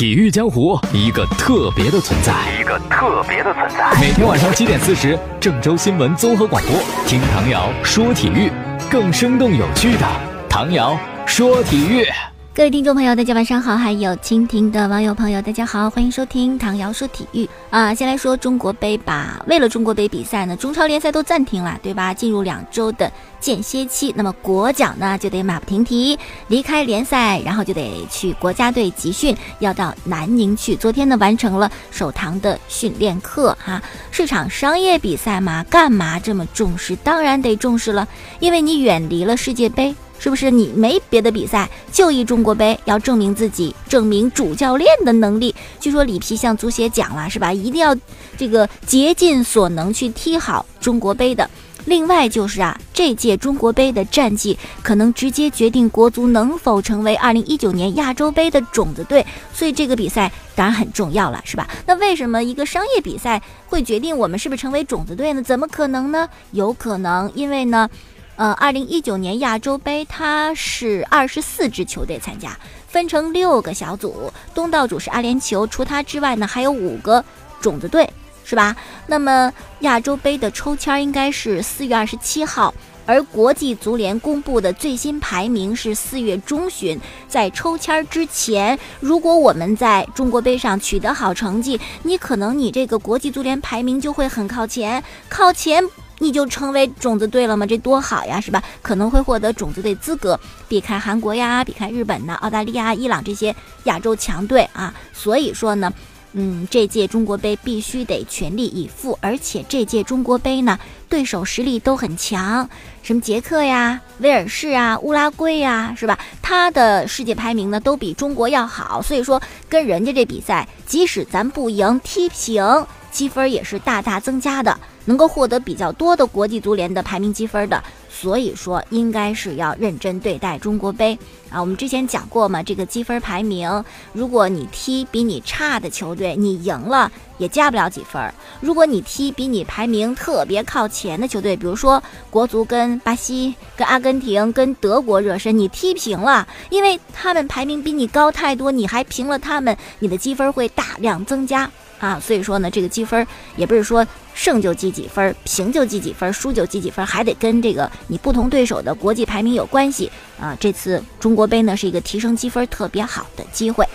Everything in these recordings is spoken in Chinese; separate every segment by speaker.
Speaker 1: 体育江湖一个特别的存在，
Speaker 2: 一个特别的存在。
Speaker 1: 每天晚上七点四十，郑州新闻综合广播，听唐瑶说体育，更生动有趣的唐瑶说体育。
Speaker 3: 各位听众朋友，大家晚上好！还有蜻蜓的网友朋友，大家好，欢迎收听唐瑶说体育啊。先来说中国杯吧。为了中国杯比赛呢，中超联赛都暂停了，对吧？进入两周的间歇期，那么国脚呢就得马不停蹄离开联赛，然后就得去国家队集训，要到南宁去。昨天呢完成了首堂的训练课哈。市场商业比赛嘛，干嘛这么重视？当然得重视了，因为你远离了世界杯。是不是你没别的比赛，就一中国杯，要证明自己，证明主教练的能力？据说里皮向足协讲了，是吧？一定要这个竭尽所能去踢好中国杯的。另外就是啊，这届中国杯的战绩可能直接决定国足能否成为二零一九年亚洲杯的种子队，所以这个比赛当然很重要了，是吧？那为什么一个商业比赛会决定我们是不是成为种子队呢？怎么可能呢？有可能，因为呢。呃，二零一九年亚洲杯它是二十四支球队参加，分成六个小组，东道主是阿联酋，除它之外呢还有五个种子队，是吧？那么亚洲杯的抽签应该是四月二十七号，而国际足联公布的最新排名是四月中旬，在抽签之前，如果我们在中国杯上取得好成绩，你可能你这个国际足联排名就会很靠前，靠前。你就成为种子队了吗？这多好呀，是吧？可能会获得种子队资格，避开韩国呀，避开日本呐、澳大利亚、伊朗这些亚洲强队啊。所以说呢，嗯，这届中国杯必须得全力以赴，而且这届中国杯呢，对手实力都很强，什么捷克呀、威尔士啊、乌拉圭呀，是吧？他的世界排名呢都比中国要好，所以说跟人家这比赛，即使咱不赢，踢平，积分也是大大增加的。能够获得比较多的国际足联的排名积分的，所以说应该是要认真对待中国杯啊。我们之前讲过嘛，这个积分排名，如果你踢比你差的球队，你赢了也加不了几分；如果你踢比你排名特别靠前的球队，比如说国足跟巴西、跟阿根廷、跟德国热身，你踢平了，因为他们排名比你高太多，你还平了他们，你的积分会大量增加。啊，所以说呢，这个积分也不是说胜就积几分，平就积几分，输就积几分，还得跟这个你不同对手的国际排名有关系啊。这次中国杯呢，是一个提升积分特别好的机会。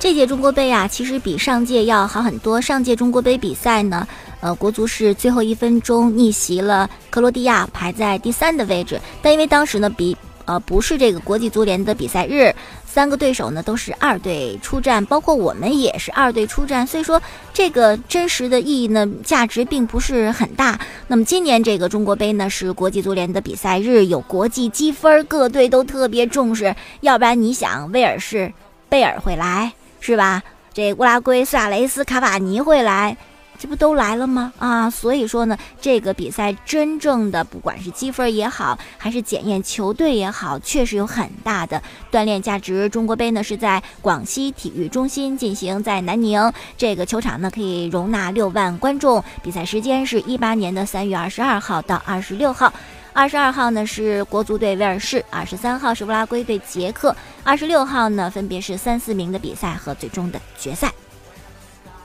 Speaker 3: 这届中国杯啊，其实比上届要好很多。上届中国杯比赛呢，呃，国足是最后一分钟逆袭了克罗地亚，排在第三的位置，但因为当时呢比。呃，不是这个国际足联的比赛日，三个对手呢都是二队出战，包括我们也是二队出战，所以说这个真实的意义呢，价值并不是很大。那么今年这个中国杯呢是国际足联的比赛日，有国际积分，各队都特别重视，要不然你想威尔士贝尔会来是吧？这乌拉圭苏亚雷斯卡瓦尼会来。这不都来了吗？啊，所以说呢，这个比赛真正的不管是积分也好，还是检验球队也好，确实有很大的锻炼价值。中国杯呢是在广西体育中心进行，在南宁这个球场呢可以容纳六万观众。比赛时间是一八年的三月二十二号到二十六号。二十二号呢是国足对威尔士，二十三号是乌拉圭对捷克，二十六号呢分别是三四名的比赛和最终的决赛。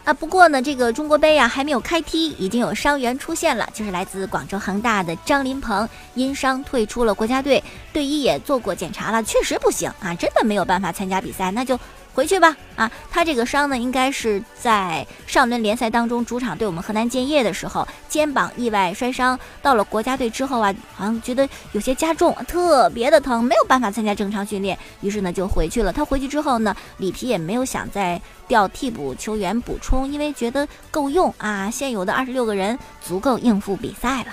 Speaker 3: 啊，不过呢，这个中国杯啊还没有开踢，已经有伤员出现了，就是来自广州恒大的张琳芃，因伤退出了国家队，队医也做过检查了，确实不行啊，真的没有办法参加比赛，那就。回去吧，啊，他这个伤呢，应该是在上轮联赛当中主场对我们河南建业的时候，肩膀意外摔伤，到了国家队之后啊，好像觉得有些加重，特别的疼，没有办法参加正常训练，于是呢就回去了。他回去之后呢，里皮也没有想再调替补球员补充，因为觉得够用啊，现有的二十六个人足够应付比赛了。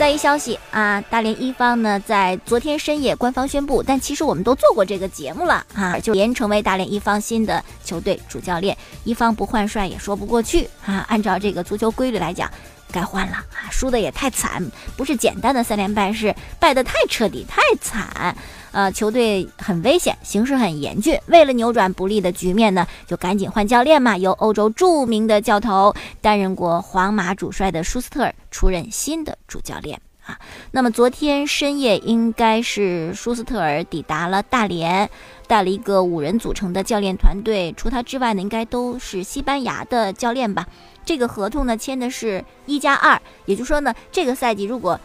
Speaker 3: 再一消息啊，大连一方呢在昨天深夜官方宣布，但其实我们都做过这个节目了啊，就连成为大连一方新的球队主教练。一方不换帅也说不过去啊，按照这个足球规律来讲，该换了啊！输的也太惨，不是简单的三连败，是败得太彻底、太惨。呃，球队很危险，形势很严峻。为了扭转不利的局面呢，就赶紧换教练嘛。由欧洲著名的教头、担任过皇马主帅的舒斯特尔出任新的主教练啊。那么昨天深夜，应该是舒斯特尔抵达了大连，带了一个五人组成的教练团队。除他之外呢，应该都是西班牙的教练吧。这个合同呢，签的是一加二，也就是说呢，这个赛季如果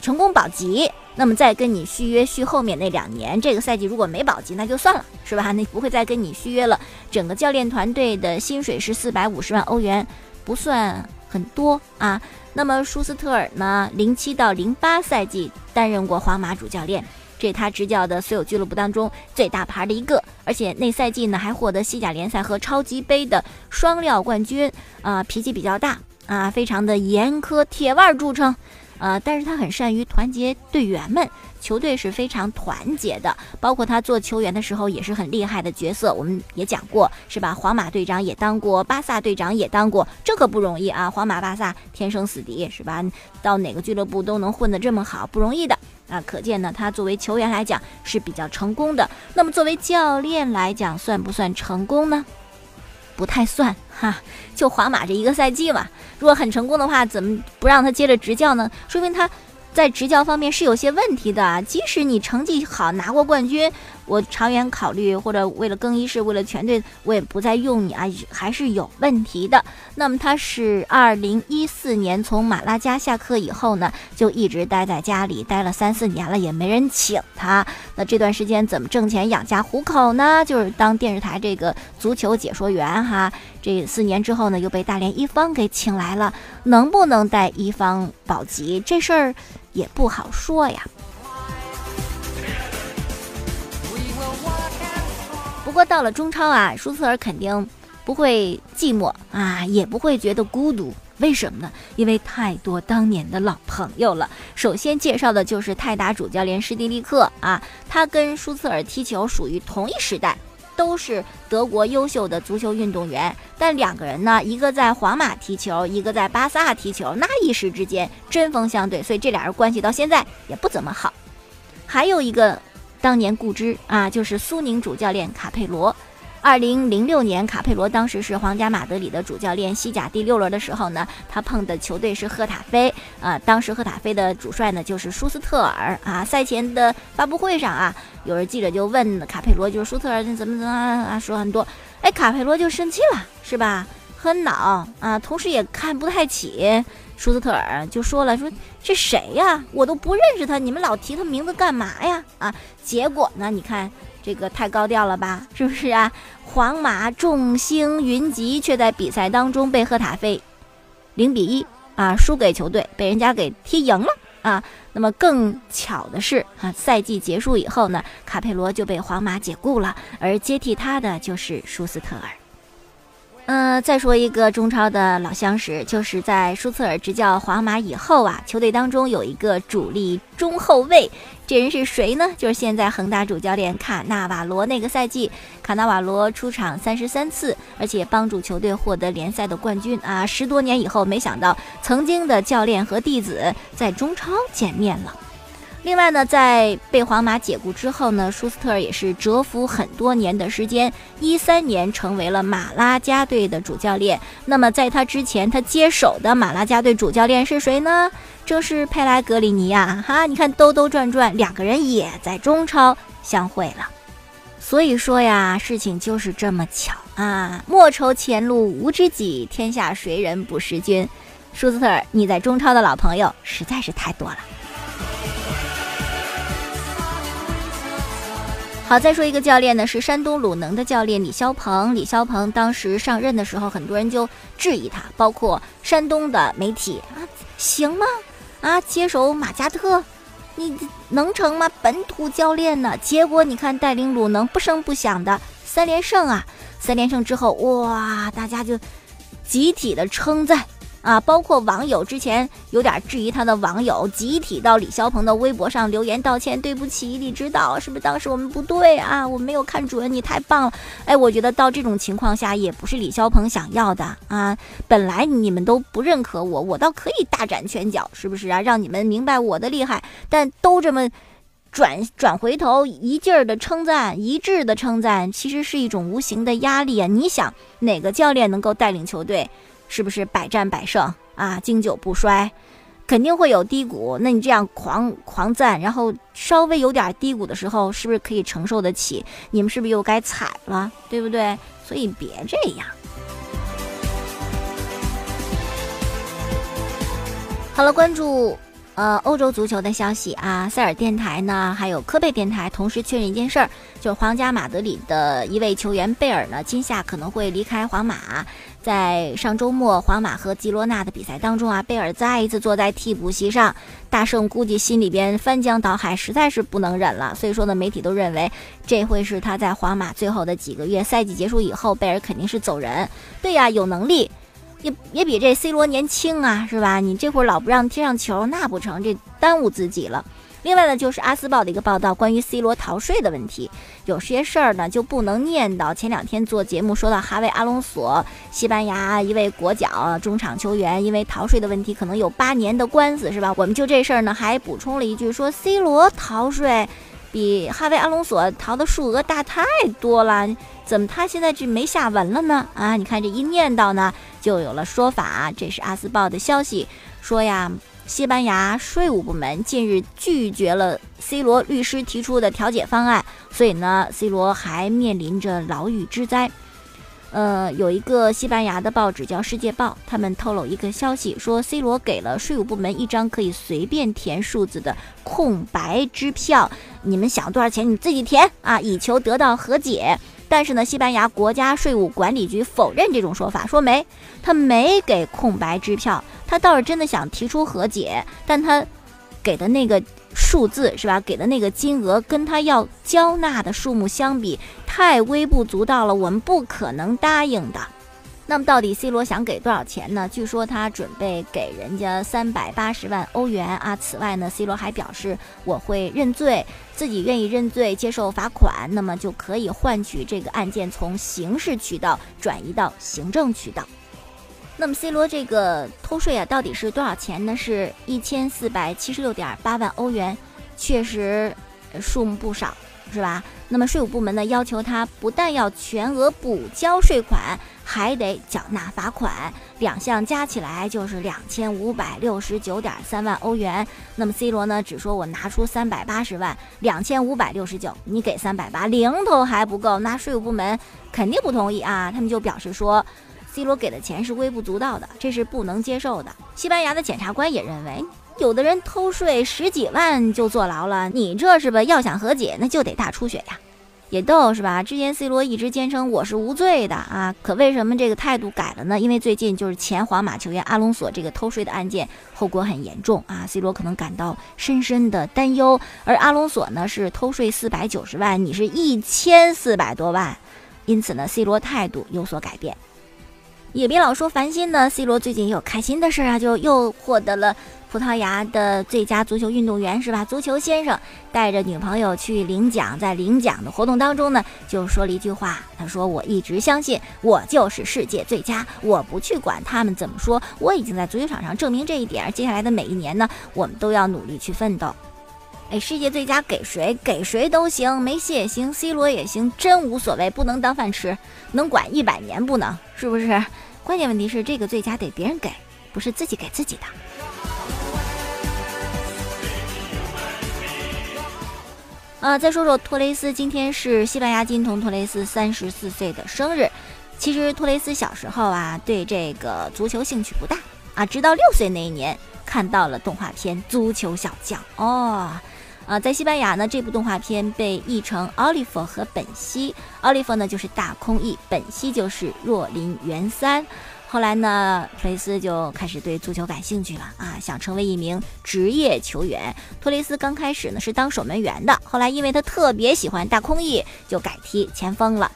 Speaker 3: 成功保级，那么再跟你续约续后面那两年。这个赛季如果没保级，那就算了，是吧？那不会再跟你续约了。整个教练团队的薪水是四百五十万欧元，不算很多啊。那么舒斯特尔呢，零七到零八赛季担任过皇马主教练。这他执教的所有俱乐部当中最大牌的一个，而且那赛季呢还获得西甲联赛和超级杯的双料冠军啊，脾气比较大啊，非常的严苛，铁腕著称。呃，但是他很善于团结队员们，球队是非常团结的。包括他做球员的时候也是很厉害的角色，我们也讲过，是吧？皇马队长也当过，巴萨队长也当过，这可不容易啊！皇马、巴萨天生死敌，是吧？到哪个俱乐部都能混得这么好，不容易的啊！可见呢，他作为球员来讲是比较成功的。那么作为教练来讲，算不算成功呢？不太算哈，就皇马这一个赛季嘛。如果很成功的话，怎么不让他接着执教呢？说明他。在执教方面是有些问题的，即使你成绩好拿过冠军，我长远考虑或者为了更衣室，为了全队，我也不再用你啊，还是有问题的。那么他是二零一四年从马拉加下课以后呢，就一直待在家里，待了三四年了，也没人请他。那这段时间怎么挣钱养家糊口呢？就是当电视台这个足球解说员哈。这四年之后呢，又被大连一方给请来了，能不能带一方保级这事儿？也不好说呀。不过到了中超啊，舒斯尔肯定不会寂寞啊，也不会觉得孤独。为什么呢？因为太多当年的老朋友了。首先介绍的就是泰达主教练施蒂利克啊，他跟舒斯尔踢球属于同一时代。都是德国优秀的足球运动员，但两个人呢，一个在皇马踢球，一个在巴萨踢球，那一时之间针锋相对，所以这俩人关系到现在也不怎么好。还有一个当年故知啊，就是苏宁主教练卡佩罗。二零零六年，卡佩罗当时是皇家马德里的主教练。西甲第六轮的时候呢，他碰的球队是赫塔菲啊。当时赫塔菲的主帅呢就是舒斯特尔啊。赛前的发布会上啊，有人记者就问卡佩罗，就是舒特尔怎么怎么啊，说很多。哎，卡佩罗就生气了，是吧？很恼啊，同时也看不太起舒斯特尔，就说了说这谁呀？我都不认识他，你们老提他名字干嘛呀？啊，结果呢，你看。这个太高调了吧，是不是啊？皇马众星云集，却在比赛当中被赫塔菲零比一啊输给球队，被人家给踢赢了啊。那么更巧的是啊，赛季结束以后呢，卡佩罗就被皇马解雇了，而接替他的就是舒斯特尔。嗯，再说一个中超的老相识，就是在舒茨尔执教皇马以后啊，球队当中有一个主力中后卫，这人是谁呢？就是现在恒大主教练卡纳瓦罗。那个赛季，卡纳瓦罗出场三十三次，而且帮助球队获得联赛的冠军啊！十多年以后，没想到曾经的教练和弟子在中超见面了。另外呢，在被皇马解雇之后呢，舒斯特尔也是蛰伏很多年的时间，一三年成为了马拉加队的主教练。那么在他之前，他接手的马拉加队主教练是谁呢？正是佩莱格里尼呀！哈，你看兜兜转转，两个人也在中超相会了。所以说呀，事情就是这么巧啊！莫愁前路无知己，天下谁人不识君。舒斯特尔，你在中超的老朋友实在是太多了。好，再说一个教练呢，是山东鲁能的教练李霄鹏。李霄鹏当时上任的时候，很多人就质疑他，包括山东的媒体啊，行吗？啊，接手马加特，你能成吗？本土教练呢？结果你看，带领鲁能不声不响的三连胜啊！三连胜之后，哇，大家就集体的称赞啊，包括网友之前有点质疑他的网友，集体到李霄鹏的微博上留言道歉，对不起，李指导，是不是当时我们不对啊？我没有看准，你太棒了。哎，我觉得到这种情况下，也不是李霄鹏想要的啊。本来你们都不认可我，我倒可以大展拳脚，是不是啊？让你们明白我的厉害。但都这么转转回头，一劲儿的称赞，一致的称赞，其实是一种无形的压力啊。你想哪个教练能够带领球队？是不是百战百胜啊，经久不衰？肯定会有低谷。那你这样狂狂赞，然后稍微有点低谷的时候，是不是可以承受得起？你们是不是又该踩了，对不对？所以别这样。好了，关注。呃，欧洲足球的消息啊，塞尔电台呢，还有科贝电台同时确认一件事儿，就是皇家马德里的一位球员贝尔呢，今夏可能会离开皇马。在上周末皇马和吉罗纳的比赛当中啊，贝尔再一次坐在替补席上，大圣估计心里边翻江倒海，实在是不能忍了。所以说呢，媒体都认为这会是他在皇马最后的几个月，赛季结束以后，贝尔肯定是走人。对呀，有能力。也也比这 C 罗年轻啊，是吧？你这会儿老不让踢上球，那不成，这耽误自己了。另外呢，就是阿斯报的一个报道，关于 C 罗逃税的问题，有些事儿呢就不能念叨。前两天做节目说到哈维阿隆索，西班牙一位国脚中场球员，因为逃税的问题，可能有八年的官司，是吧？我们就这事儿呢，还补充了一句，说 C 罗逃税比哈维阿隆索逃的数额大太多了。怎么他现在这没下文了呢？啊，你看这一念叨呢，就有了说法。这是阿斯报的消息，说呀，西班牙税务部门近日拒绝了 C 罗律师提出的调解方案，所以呢，C 罗还面临着牢狱之灾。呃，有一个西班牙的报纸叫《世界报》，他们透露一个消息，说 C 罗给了税务部门一张可以随便填数字的空白支票，你们想多少钱你自己填啊，以求得到和解。但是呢，西班牙国家税务管理局否认这种说法，说没，他没给空白支票，他倒是真的想提出和解，但他给的那个数字是吧？给的那个金额跟他要交纳的数目相比，太微不足道了，我们不可能答应的。那么到底 C 罗想给多少钱呢？据说他准备给人家三百八十万欧元啊。此外呢，C 罗还表示我会认罪，自己愿意认罪，接受罚款，那么就可以换取这个案件从刑事渠道转移到行政渠道。那么 C 罗这个偷税啊，到底是多少钱呢？是一千四百七十六点八万欧元，确实数目不少，是吧？那么税务部门呢，要求他不但要全额补交税款。还得缴纳罚款，两项加起来就是两千五百六十九点三万欧元。那么 C 罗呢，只说我拿出三百八十万，两千五百六十九，你给三百八，零头还不够，那税务部门肯定不同意啊。他们就表示说，C 罗给的钱是微不足道的，这是不能接受的。西班牙的检察官也认为，有的人偷税十几万就坐牢了，你这是吧？要想和解，那就得大出血呀。也逗是吧？之前 C 罗一直坚称我是无罪的啊，可为什么这个态度改了呢？因为最近就是前皇马球员阿隆索这个偷税的案件，后果很严重啊，C 罗可能感到深深的担忧。而阿隆索呢是偷税四百九十万，你是一千四百多万，因此呢，C 罗态度有所改变。也别老说烦心呢，C 罗最近也有开心的事啊，就又获得了。葡萄牙的最佳足球运动员是吧？足球先生带着女朋友去领奖，在领奖的活动当中呢，就说了一句话。他说：“我一直相信我就是世界最佳，我不去管他们怎么说，我已经在足球场上证明这一点。接下来的每一年呢，我们都要努力去奋斗。”哎，世界最佳给谁？给谁都行，梅西也行，C 罗也行，真无所谓，不能当饭吃，能管一百年不能？是不是？关键问题是这个最佳得别人给，不是自己给自己的。啊，再说说托雷斯，今天是西班牙金童托雷斯三十四岁的生日。其实托雷斯小时候啊，对这个足球兴趣不大啊，直到六岁那一年看到了动画片《足球小将》哦。啊，在西班牙呢，这部动画片被译成奥利弗和本西。奥利弗呢就是大空翼，本西就是若林元三。后来呢，托雷斯就开始对足球感兴趣了啊，想成为一名职业球员。托雷斯刚开始呢是当守门员的，后来因为他特别喜欢大空翼，就改踢前锋了。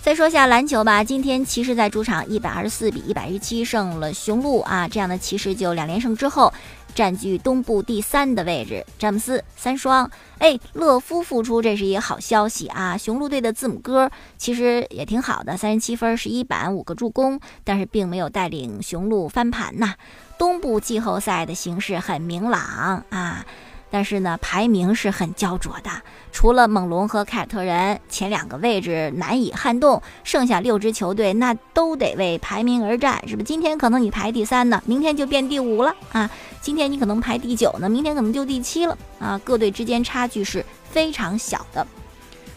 Speaker 3: 再说下篮球吧，今天骑士在主场一百二十四比一百一十七胜了雄鹿啊，这样的骑士就两连胜之后占据东部第三的位置。詹姆斯三双，哎，勒夫复出，这是一个好消息啊！雄鹿队的字母哥其实也挺好的，三十七分、十一板、五个助攻，但是并没有带领雄鹿翻盘呐。东部季后赛的形势很明朗啊。但是呢，排名是很焦灼的。除了猛龙和凯尔特人前两个位置难以撼动，剩下六支球队那都得为排名而战，是不？今天可能你排第三呢，明天就变第五了啊！今天你可能排第九呢，明天可能就第七了啊！各队之间差距是非常小的。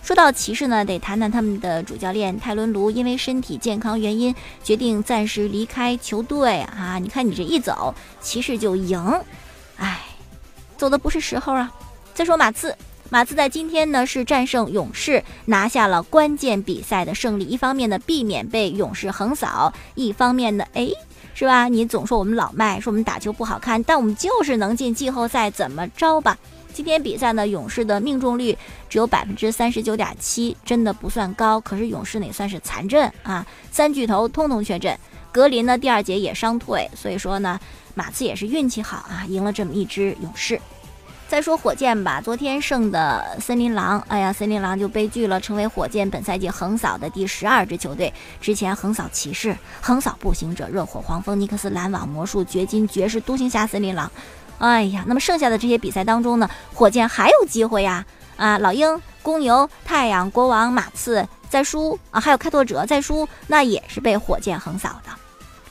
Speaker 3: 说到骑士呢，得谈谈他们的主教练泰伦卢，因为身体健康原因，决定暂时离开球队啊！你看你这一走，骑士就赢，走的不是时候啊！再说马刺，马刺在今天呢是战胜勇士，拿下了关键比赛的胜利。一方面呢避免被勇士横扫，一方面呢哎是吧？你总说我们老迈，说我们打球不好看，但我们就是能进季后赛，怎么着吧？今天比赛呢，勇士的命中率只有百分之三十九点七，真的不算高。可是勇士也算是残阵啊，三巨头通通缺阵，格林呢第二节也伤退，所以说呢。马刺也是运气好啊，赢了这么一支勇士。再说火箭吧，昨天胜的森林狼，哎呀，森林狼就悲剧了，成为火箭本赛季横扫的第十二支球队。之前横扫骑士，横扫步行者、热火、黄蜂、尼克斯、篮网、魔术、掘金、爵士、独行侠、森林狼。哎呀，那么剩下的这些比赛当中呢，火箭还有机会呀！啊，老鹰、公牛、太阳、国王、马刺再输啊，还有开拓者再输，那也是被火箭横扫的。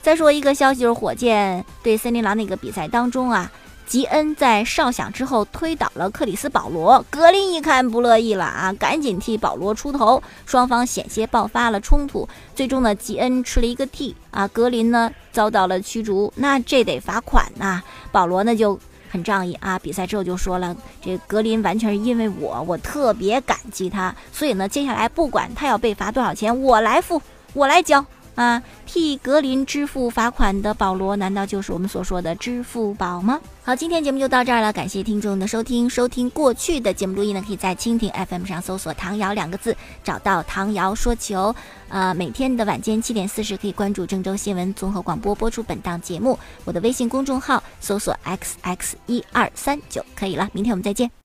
Speaker 3: 再说一个消息，就是火箭对森林狼那个比赛当中啊，吉恩在哨响之后推倒了克里斯保罗，格林一看不乐意了啊，赶紧替保罗出头，双方险些爆发了冲突，最终呢，吉恩吃了一个 T 啊，格林呢遭到了驱逐，那这得罚款呐。保罗呢就很仗义啊，比赛之后就说了，这格林完全是因为我，我特别感激他，所以呢，接下来不管他要被罚多少钱，我来付，我来交。啊，替格林支付罚款的保罗，难道就是我们所说的支付宝吗？好，今天节目就到这儿了，感谢听众的收听。收听过去的节目录音呢，可以在蜻蜓 FM 上搜索“唐瑶”两个字，找到唐瑶说球。呃，每天的晚间七点四十，可以关注郑州新闻综合广播播出本档节目。我的微信公众号搜索 “xx 一二三九”可以了。明天我们再见。